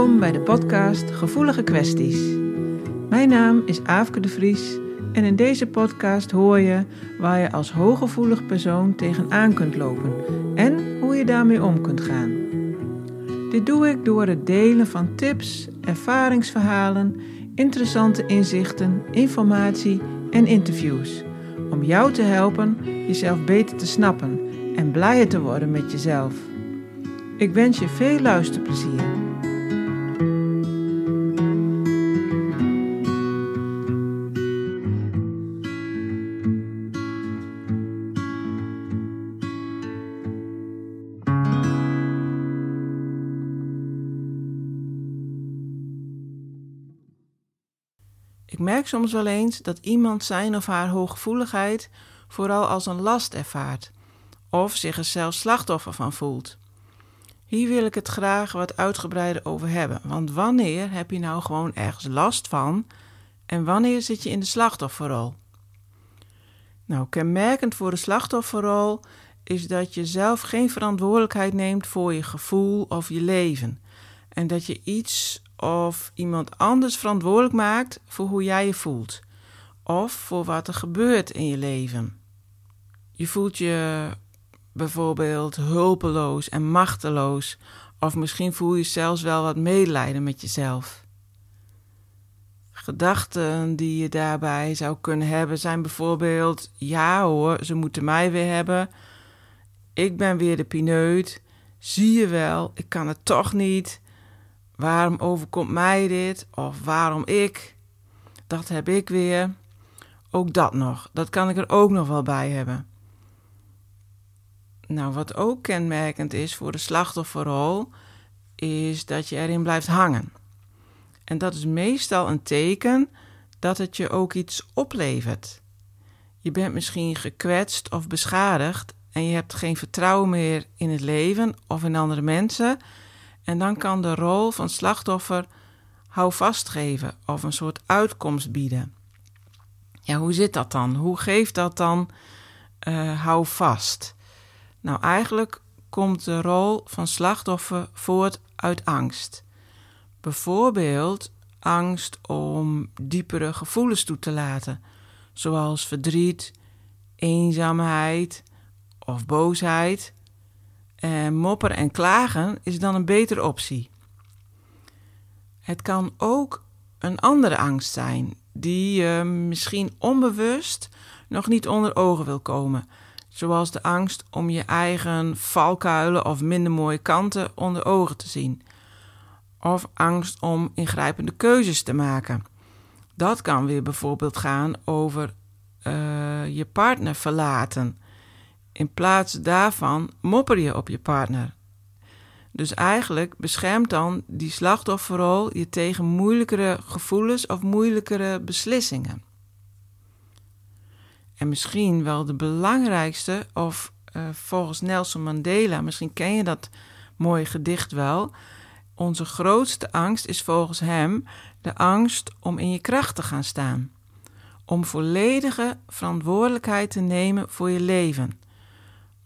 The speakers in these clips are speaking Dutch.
Welkom bij de podcast Gevoelige Kwesties. Mijn naam is Aafke de Vries en in deze podcast hoor je waar je als hooggevoelig persoon tegenaan kunt lopen en hoe je daarmee om kunt gaan. Dit doe ik door het delen van tips, ervaringsverhalen, interessante inzichten, informatie en interviews. Om jou te helpen jezelf beter te snappen en blijer te worden met jezelf. Ik wens je veel luisterplezier. Soms wel eens dat iemand zijn of haar hooggevoeligheid vooral als een last ervaart, of zich er slachtoffer van voelt. Hier wil ik het graag wat uitgebreider over hebben, want wanneer heb je nou gewoon ergens last van en wanneer zit je in de slachtofferrol? Nou, kenmerkend voor de slachtofferrol is dat je zelf geen verantwoordelijkheid neemt voor je gevoel of je leven en dat je iets of iemand anders verantwoordelijk maakt voor hoe jij je voelt of voor wat er gebeurt in je leven. Je voelt je bijvoorbeeld hulpeloos en machteloos, of misschien voel je zelfs wel wat medelijden met jezelf. Gedachten die je daarbij zou kunnen hebben zijn bijvoorbeeld: ja hoor, ze moeten mij weer hebben. Ik ben weer de pineut. Zie je wel, ik kan het toch niet. Waarom overkomt mij dit? Of waarom ik? Dat heb ik weer. Ook dat nog. Dat kan ik er ook nog wel bij hebben. Nou, wat ook kenmerkend is voor de slachtofferrol, is dat je erin blijft hangen. En dat is meestal een teken dat het je ook iets oplevert. Je bent misschien gekwetst of beschadigd en je hebt geen vertrouwen meer in het leven of in andere mensen. En dan kan de rol van slachtoffer houvast geven of een soort uitkomst bieden. Ja, hoe zit dat dan? Hoe geeft dat dan uh, houvast? Nou, eigenlijk komt de rol van slachtoffer voort uit angst. Bijvoorbeeld angst om diepere gevoelens toe te laten, zoals verdriet, eenzaamheid of boosheid. En mopperen en klagen is dan een betere optie. Het kan ook een andere angst zijn, die je misschien onbewust nog niet onder ogen wil komen zoals de angst om je eigen valkuilen of minder mooie kanten onder ogen te zien, of angst om ingrijpende keuzes te maken. Dat kan weer bijvoorbeeld gaan over uh, je partner verlaten. In plaats daarvan mopper je op je partner. Dus eigenlijk beschermt dan die slachtofferrol je tegen moeilijkere gevoelens of moeilijkere beslissingen. En misschien wel de belangrijkste, of uh, volgens Nelson Mandela, misschien ken je dat mooie gedicht wel. Onze grootste angst is volgens hem de angst om in je kracht te gaan staan. Om volledige verantwoordelijkheid te nemen voor je leven.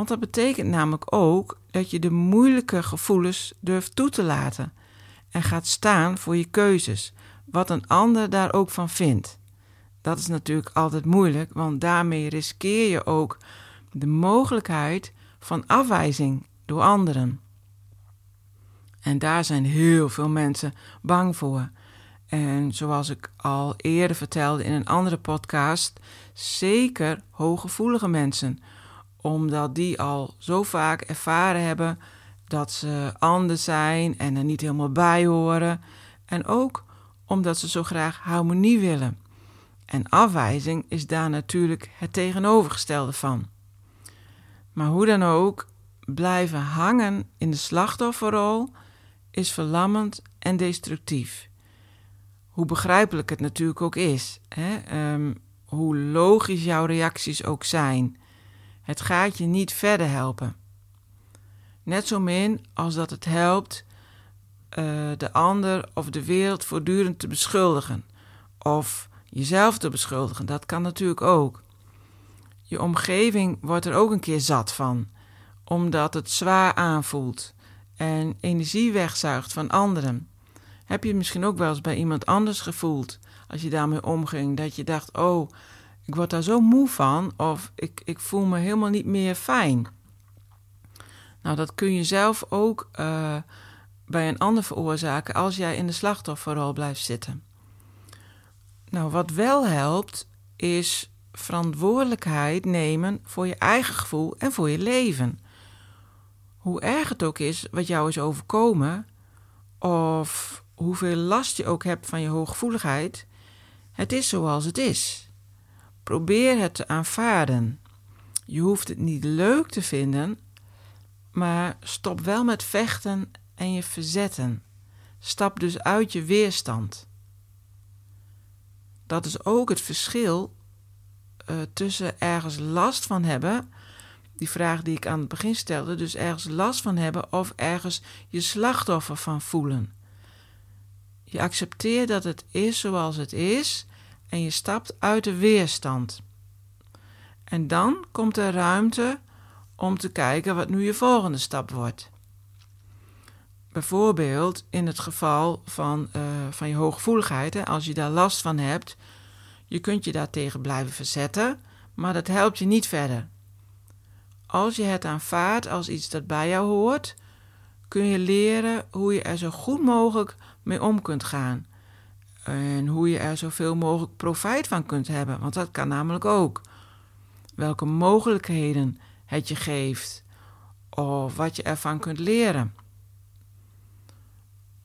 Want dat betekent namelijk ook dat je de moeilijke gevoelens durft toe te laten en gaat staan voor je keuzes, wat een ander daar ook van vindt. Dat is natuurlijk altijd moeilijk, want daarmee riskeer je ook de mogelijkheid van afwijzing door anderen. En daar zijn heel veel mensen bang voor. En zoals ik al eerder vertelde in een andere podcast, zeker hooggevoelige mensen, omdat die al zo vaak ervaren hebben dat ze anders zijn en er niet helemaal bij horen. En ook omdat ze zo graag harmonie willen. En afwijzing is daar natuurlijk het tegenovergestelde van. Maar hoe dan ook, blijven hangen in de slachtofferrol is verlammend en destructief. Hoe begrijpelijk het natuurlijk ook is, hè? Um, hoe logisch jouw reacties ook zijn, het gaat je niet verder helpen. Net zo min als dat het helpt uh, de ander of de wereld voortdurend te beschuldigen of jezelf te beschuldigen. Dat kan natuurlijk ook. Je omgeving wordt er ook een keer zat van, omdat het zwaar aanvoelt en energie wegzuigt van anderen. Heb je misschien ook wel eens bij iemand anders gevoeld, als je daarmee omging, dat je dacht: Oh, ik word daar zo moe van, of ik, ik voel me helemaal niet meer fijn. Nou, dat kun je zelf ook uh, bij een ander veroorzaken als jij in de slachtofferrol blijft zitten. Nou, wat wel helpt, is verantwoordelijkheid nemen voor je eigen gevoel en voor je leven. Hoe erg het ook is wat jou is overkomen, of hoeveel last je ook hebt van je hooggevoeligheid, het is zoals het is. Probeer het te aanvaarden. Je hoeft het niet leuk te vinden, maar stop wel met vechten en je verzetten. Stap dus uit je weerstand. Dat is ook het verschil uh, tussen ergens last van hebben, die vraag die ik aan het begin stelde, dus ergens last van hebben of ergens je slachtoffer van voelen. Je accepteert dat het is zoals het is en je stapt uit de weerstand. En dan komt er ruimte om te kijken wat nu je volgende stap wordt. Bijvoorbeeld in het geval van, uh, van je hooggevoeligheid, als je daar last van hebt, je kunt je daartegen blijven verzetten, maar dat helpt je niet verder. Als je het aanvaardt als iets dat bij jou hoort, kun je leren hoe je er zo goed mogelijk mee om kunt gaan. En hoe je er zoveel mogelijk profijt van kunt hebben, want dat kan namelijk ook. Welke mogelijkheden het je geeft, of wat je ervan kunt leren.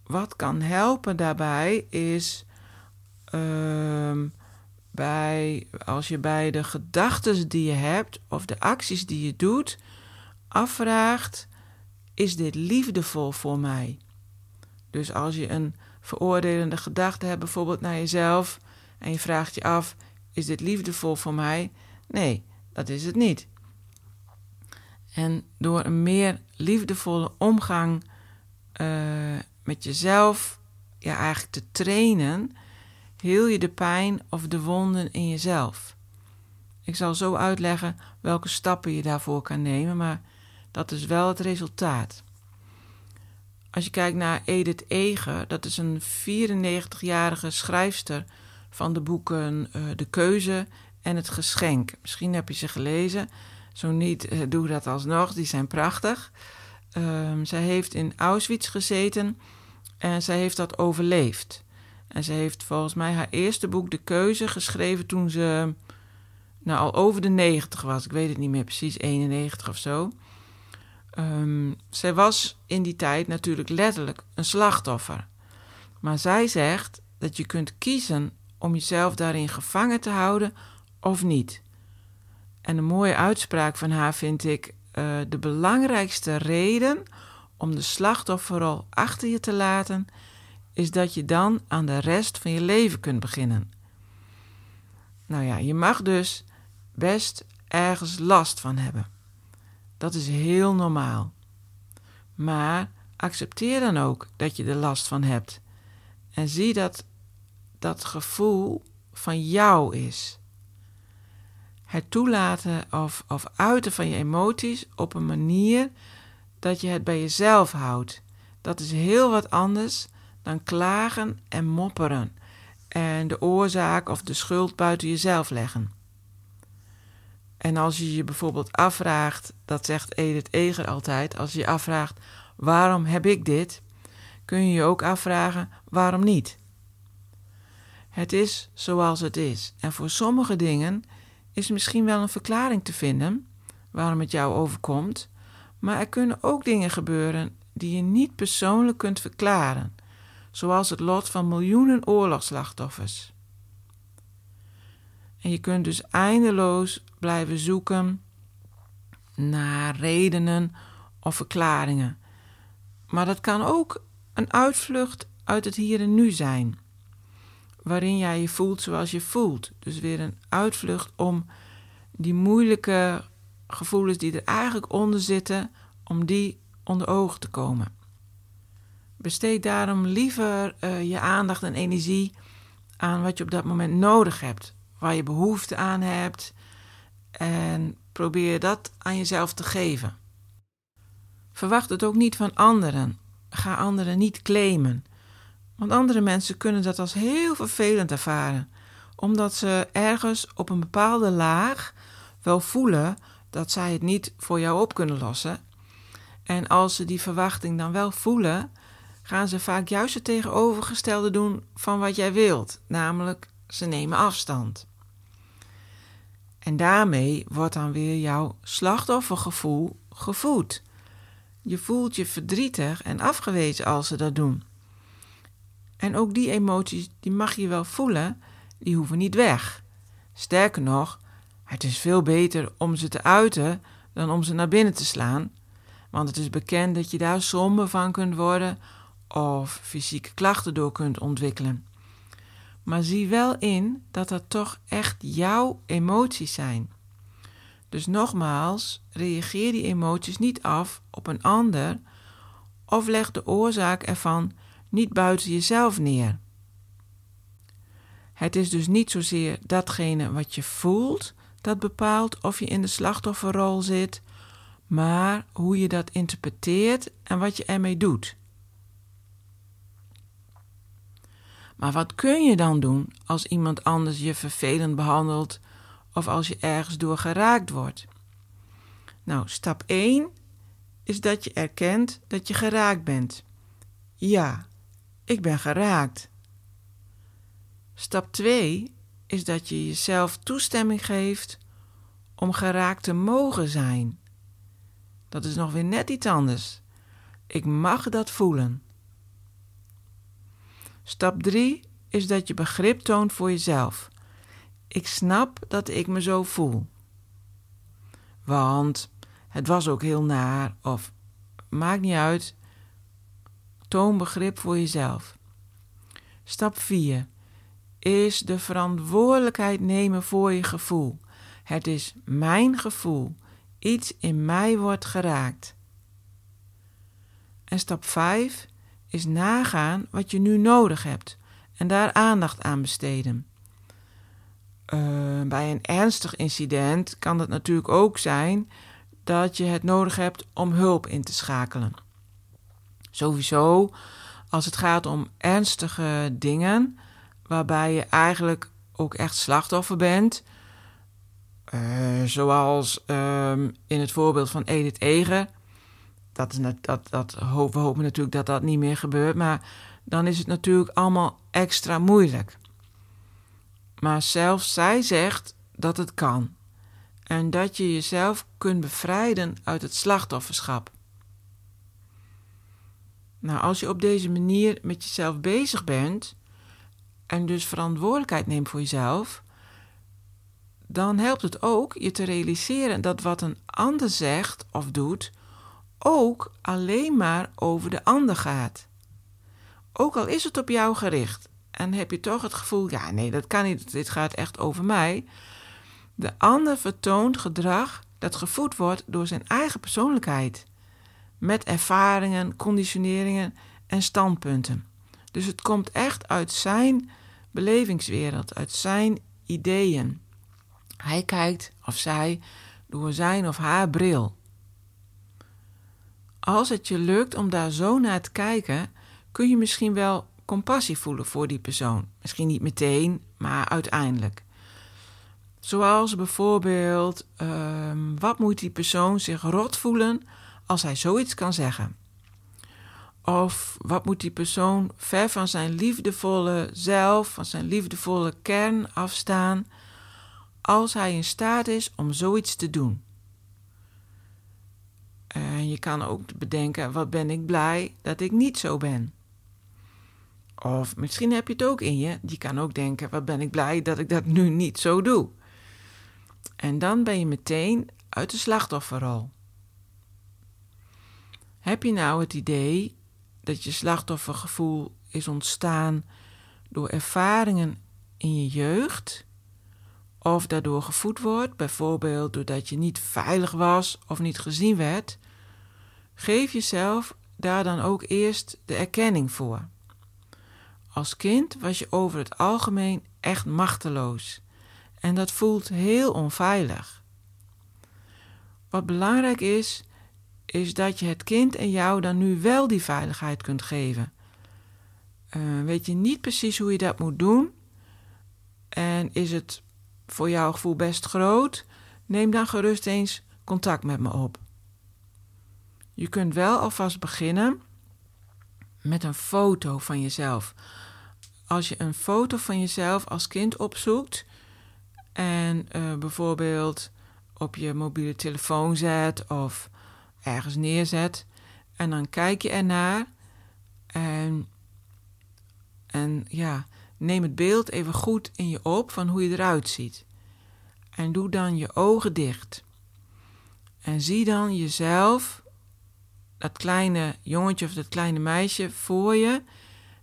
Wat kan helpen daarbij is uh, bij, als je bij de gedachten die je hebt of de acties die je doet afvraagt: is dit liefdevol voor mij? Dus als je een veroordelende gedachte hebt, bijvoorbeeld naar jezelf, en je vraagt je af: is dit liefdevol voor mij? Nee, dat is het niet. En door een meer liefdevolle omgang uh, met jezelf, ja, eigenlijk te trainen, heel je de pijn of de wonden in jezelf. Ik zal zo uitleggen welke stappen je daarvoor kan nemen, maar dat is wel het resultaat. Als je kijkt naar Edith Eger, dat is een 94-jarige schrijfster van de boeken uh, De Keuze en Het Geschenk. Misschien heb je ze gelezen. Zo niet, uh, doe dat alsnog, die zijn prachtig. Um, zij heeft in Auschwitz gezeten en zij heeft dat overleefd. En ze heeft volgens mij haar eerste boek De Keuze geschreven toen ze nou, al over de 90 was. Ik weet het niet meer precies, 91 of zo. Um, zij was in die tijd natuurlijk letterlijk een slachtoffer. Maar zij zegt dat je kunt kiezen om jezelf daarin gevangen te houden of niet. En een mooie uitspraak van haar vind ik: uh, de belangrijkste reden om de slachtofferrol achter je te laten is dat je dan aan de rest van je leven kunt beginnen. Nou ja, je mag dus best ergens last van hebben. Dat is heel normaal. Maar accepteer dan ook dat je er last van hebt. En zie dat dat gevoel van jou is. Het toelaten of, of uiten van je emoties op een manier dat je het bij jezelf houdt. Dat is heel wat anders dan klagen en mopperen en de oorzaak of de schuld buiten jezelf leggen. En als je je bijvoorbeeld afvraagt, dat zegt Edith Eger altijd, als je je afvraagt waarom heb ik dit, kun je je ook afvragen waarom niet. Het is zoals het is en voor sommige dingen is misschien wel een verklaring te vinden waarom het jou overkomt, maar er kunnen ook dingen gebeuren die je niet persoonlijk kunt verklaren zoals het lot van miljoenen oorlogsslachtoffers. En je kunt dus eindeloos blijven zoeken naar redenen of verklaringen. Maar dat kan ook een uitvlucht uit het hier en nu zijn, waarin jij je voelt zoals je voelt. Dus weer een uitvlucht om die moeilijke gevoelens die er eigenlijk onder zitten, om die onder ogen te komen. Besteed daarom liever uh, je aandacht en energie aan wat je op dat moment nodig hebt, waar je behoefte aan hebt en probeer dat aan jezelf te geven. Verwacht het ook niet van anderen. Ga anderen niet claimen. Want andere mensen kunnen dat als heel vervelend ervaren, omdat ze ergens op een bepaalde laag wel voelen dat zij het niet voor jou op kunnen lossen. En als ze die verwachting dan wel voelen, gaan ze vaak juist het tegenovergestelde doen van wat jij wilt, namelijk ze nemen afstand. En daarmee wordt dan weer jouw slachtoffergevoel gevoed. Je voelt je verdrietig en afgewezen als ze dat doen. En ook die emoties, die mag je wel voelen, die hoeven niet weg. Sterker nog, het is veel beter om ze te uiten dan om ze naar binnen te slaan, want het is bekend dat je daar somber van kunt worden of fysieke klachten door kunt ontwikkelen. Maar zie wel in dat dat toch echt jouw emoties zijn. Dus nogmaals, reageer die emoties niet af op een ander of leg de oorzaak ervan niet buiten jezelf neer. Het is dus niet zozeer datgene wat je voelt dat bepaalt of je in de slachtofferrol zit, maar hoe je dat interpreteert en wat je ermee doet. Maar wat kun je dan doen als iemand anders je vervelend behandelt of als je ergens door geraakt wordt? Nou, stap 1 is dat je erkent dat je geraakt bent. Ja, ik ben geraakt. Stap 2 is dat je jezelf toestemming geeft om geraakt te mogen zijn. Dat is nog weer net iets anders. Ik mag dat voelen. Stap 3 is dat je begrip toont voor jezelf. Ik snap dat ik me zo voel. Want het was ook heel naar of maakt niet uit. Toon begrip voor jezelf. Stap 4 is de verantwoordelijkheid nemen voor je gevoel. Het is mijn gevoel. Iets in mij wordt geraakt. En stap 5 is nagaan wat je nu nodig hebt en daar aandacht aan besteden. Uh, bij een ernstig incident kan het natuurlijk ook zijn dat je het nodig hebt om hulp in te schakelen. Sowieso, als het gaat om ernstige dingen, waarbij je eigenlijk ook echt slachtoffer bent, uh, zoals um, in het voorbeeld van Edith Eger, dat is dat, dat, we hopen natuurlijk dat dat niet meer gebeurt, maar dan is het natuurlijk allemaal extra moeilijk. Maar zelfs zij zegt dat het kan en dat je jezelf kunt bevrijden uit het slachtofferschap. Nou, als je op deze manier met jezelf bezig bent en dus verantwoordelijkheid neemt voor jezelf, dan helpt het ook je te realiseren dat wat een ander zegt of doet ook alleen maar over de ander gaat. Ook al is het op jou gericht en heb je toch het gevoel, ja nee, dat kan niet, dit gaat echt over mij. De ander vertoont gedrag dat gevoed wordt door zijn eigen persoonlijkheid, met ervaringen, conditioneringen en standpunten. Dus het komt echt uit zijn belevingswereld, uit zijn ideeën. Hij kijkt of zij door zijn of haar bril. Als het je lukt om daar zo naar te kijken, kun je misschien wel compassie voelen voor die persoon. Misschien niet meteen, maar uiteindelijk. Zoals bijvoorbeeld, um, wat moet die persoon zich rot voelen als hij zoiets kan zeggen? Of wat moet die persoon ver van zijn liefdevolle zelf, van zijn liefdevolle kern afstaan, als hij in staat is om zoiets te doen? En je kan ook bedenken: wat ben ik blij dat ik niet zo ben. Of misschien heb je het ook in je. Je kan ook denken: wat ben ik blij dat ik dat nu niet zo doe. En dan ben je meteen uit de slachtofferrol. Heb je nou het idee dat je slachtoffergevoel is ontstaan door ervaringen in je jeugd? Of daardoor gevoed wordt, bijvoorbeeld doordat je niet veilig was of niet gezien werd? Geef jezelf daar dan ook eerst de erkenning voor. Als kind was je over het algemeen echt machteloos en dat voelt heel onveilig. Wat belangrijk is, is dat je het kind en jou dan nu wel die veiligheid kunt geven. Uh, weet je niet precies hoe je dat moet doen en is het voor jouw gevoel best groot, neem dan gerust eens contact met me op. Je kunt wel alvast beginnen met een foto van jezelf. Als je een foto van jezelf als kind opzoekt en uh, bijvoorbeeld op je mobiele telefoon zet of ergens neerzet en dan kijk je ernaar en, en ja, neem het beeld even goed in je op van hoe je eruit ziet. En doe dan je ogen dicht. En zie dan jezelf, dat kleine jongetje of dat kleine meisje voor je.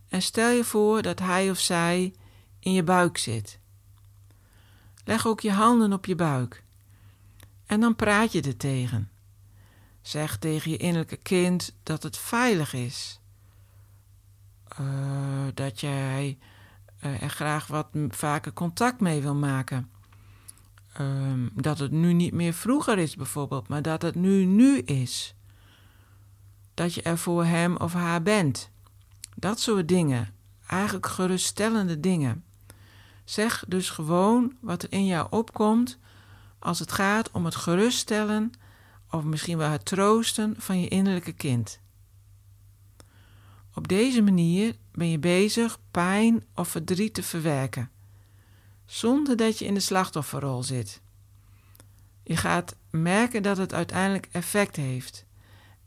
En stel je voor dat hij of zij in je buik zit. Leg ook je handen op je buik. En dan praat je er tegen. Zeg tegen je innerlijke kind dat het veilig is. Uh, dat jij uh, er graag wat vaker contact mee wil maken. Um, dat het nu niet meer vroeger is bijvoorbeeld, maar dat het nu nu is. Dat je er voor hem of haar bent. Dat soort dingen. Eigenlijk geruststellende dingen. Zeg dus gewoon wat er in jou opkomt als het gaat om het geruststellen of misschien wel het troosten van je innerlijke kind. Op deze manier ben je bezig pijn of verdriet te verwerken, zonder dat je in de slachtofferrol zit. Je gaat merken dat het uiteindelijk effect heeft.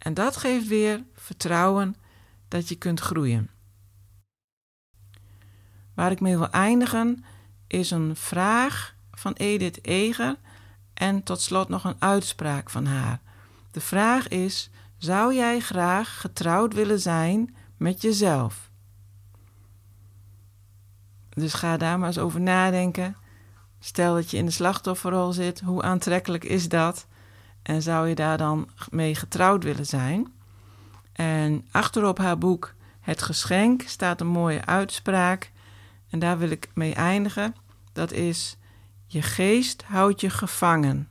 En dat geeft weer vertrouwen dat je kunt groeien. Waar ik mee wil eindigen is een vraag van Edith Eger en tot slot nog een uitspraak van haar. De vraag is: zou jij graag getrouwd willen zijn met jezelf? Dus ga daar maar eens over nadenken. Stel dat je in de slachtofferrol zit, hoe aantrekkelijk is dat? En zou je daar dan mee getrouwd willen zijn? En achterop haar boek Het Geschenk staat een mooie uitspraak. En daar wil ik mee eindigen. Dat is: Je geest houdt je gevangen.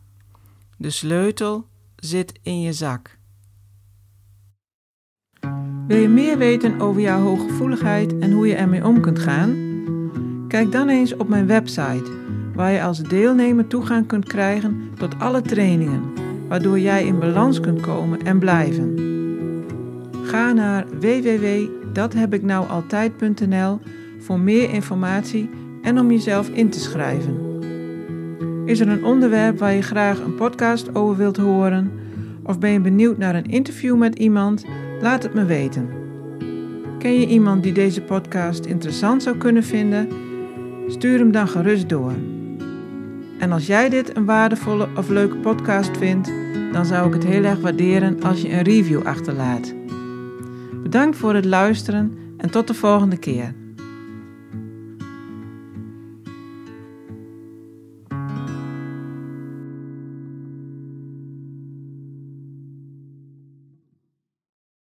De sleutel zit in je zak. Wil je meer weten over jouw hooggevoeligheid en hoe je ermee om kunt gaan? Kijk dan eens op mijn website, waar je als deelnemer toegang kunt krijgen tot alle trainingen, waardoor jij in balans kunt komen en blijven. Ga naar www.dathebiknoualtijd.nl voor meer informatie en om jezelf in te schrijven. Is er een onderwerp waar je graag een podcast over wilt horen? Of ben je benieuwd naar een interview met iemand? Laat het me weten. Ken je iemand die deze podcast interessant zou kunnen vinden? Stuur hem dan gerust door. En als jij dit een waardevolle of leuke podcast vindt, dan zou ik het heel erg waarderen als je een review achterlaat. Bedankt voor het luisteren en tot de volgende keer.